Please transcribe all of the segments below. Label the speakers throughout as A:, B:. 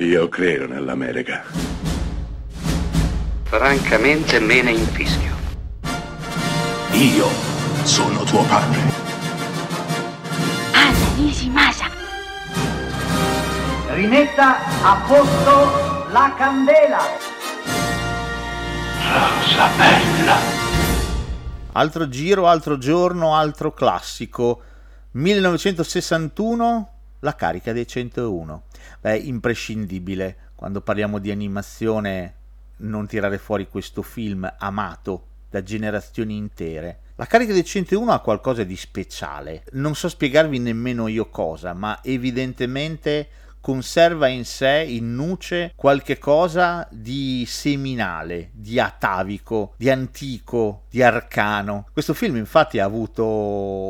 A: Io credo nell'America.
B: Francamente me ne infischio.
C: Io sono tuo padre.
D: Anna Nishimasa.
E: Rimetta a posto la candela.
A: Rosa bella.
F: Altro giro, altro giorno, altro classico. 1961, la carica dei 101. Beh, imprescindibile quando parliamo di animazione non tirare fuori questo film amato da generazioni intere. La carica dei 101 ha qualcosa di speciale. Non so spiegarvi nemmeno io cosa, ma evidentemente conserva in sé, in nuce, qualche cosa di seminale, di atavico, di antico, di arcano. Questo film infatti ha avuto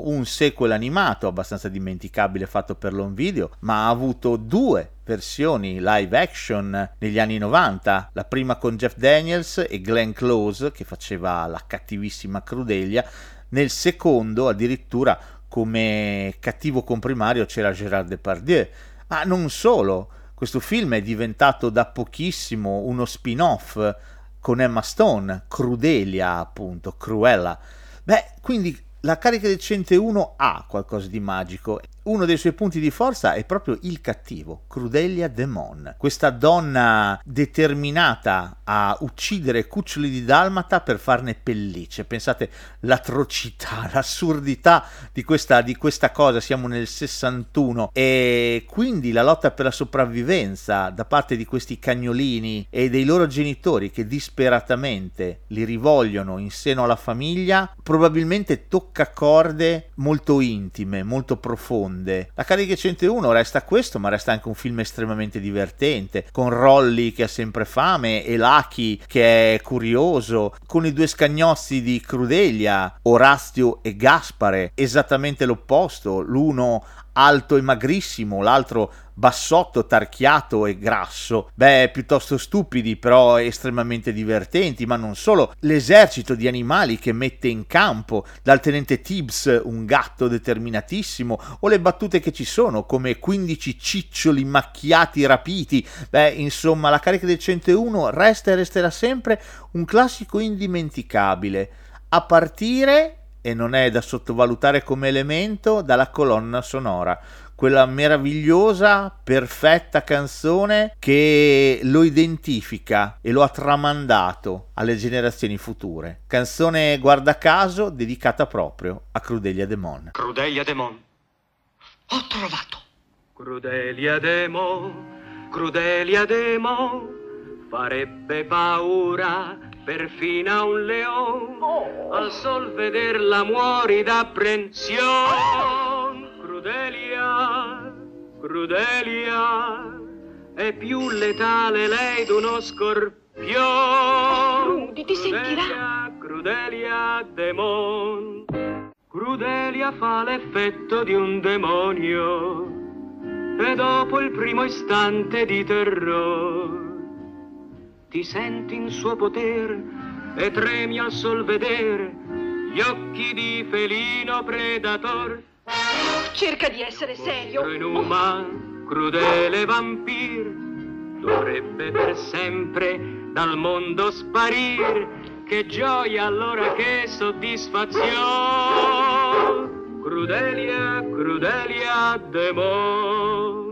F: un sequel animato abbastanza dimenticabile fatto per l'on video, ma ha avuto due versioni live action negli anni 90, la prima con Jeff Daniels e Glenn Close che faceva la cattivissima Crudelia, nel secondo addirittura come cattivo comprimario c'era Gérard Depardieu ma non solo, questo film è diventato da pochissimo uno spin-off con Emma Stone, Crudelia appunto, Cruella. Beh, quindi la carica del 101 ha qualcosa di magico uno dei suoi punti di forza è proprio il cattivo, Crudelia Demon, questa donna determinata a uccidere cuccioli di dalmata per farne pellicce. Pensate l'atrocità, l'assurdità di questa, di questa cosa, siamo nel 61 e quindi la lotta per la sopravvivenza da parte di questi cagnolini e dei loro genitori che disperatamente li rivogliono in seno alla famiglia, probabilmente tocca corde molto intime, molto profonde onde. La carica 101 resta questo, ma resta anche un film estremamente divertente, con Rolly che ha sempre fame e Lucky che è curioso, con i due scagnozzi di Crudelia, Orazio e Gaspare, esattamente l'opposto, l'uno alto e magrissimo, l'altro bassotto, tarchiato e grasso. Beh, piuttosto stupidi, però estremamente divertenti, ma non solo. L'esercito di animali che mette in campo, dal tenente Tibbs, un gatto determinatissimo, o le battute che ci sono, come 15 ciccioli macchiati rapiti. Beh, insomma, la carica del 101 resta e resterà sempre un classico indimenticabile. A partire e non è da sottovalutare come elemento dalla colonna sonora quella meravigliosa, perfetta canzone che lo identifica e lo ha tramandato alle generazioni future. Canzone, guarda caso, dedicata proprio a Crudelia Demon.
B: Crudelia Demon. Ho trovato. Crudelia Demon, Crudelia Demon, farebbe paura perfino a un leone, oh. al sol vederla muori d'apprensione. Crudelia, Crudelia, è più letale lei d'uno scorpione.
D: Rudy, ti sentirà.
B: Crudelia, demon. Crudelia fa l'effetto di un demonio e dopo il primo istante di terrore ti senti in suo potere e tremi al sol vedere gli occhi di felino predator.
D: Cerca di essere serio.
B: In un crudele vampir dovrebbe per sempre dal mondo sparire. Che gioia allora, che soddisfazione! Crudelia, Crudelia, demon.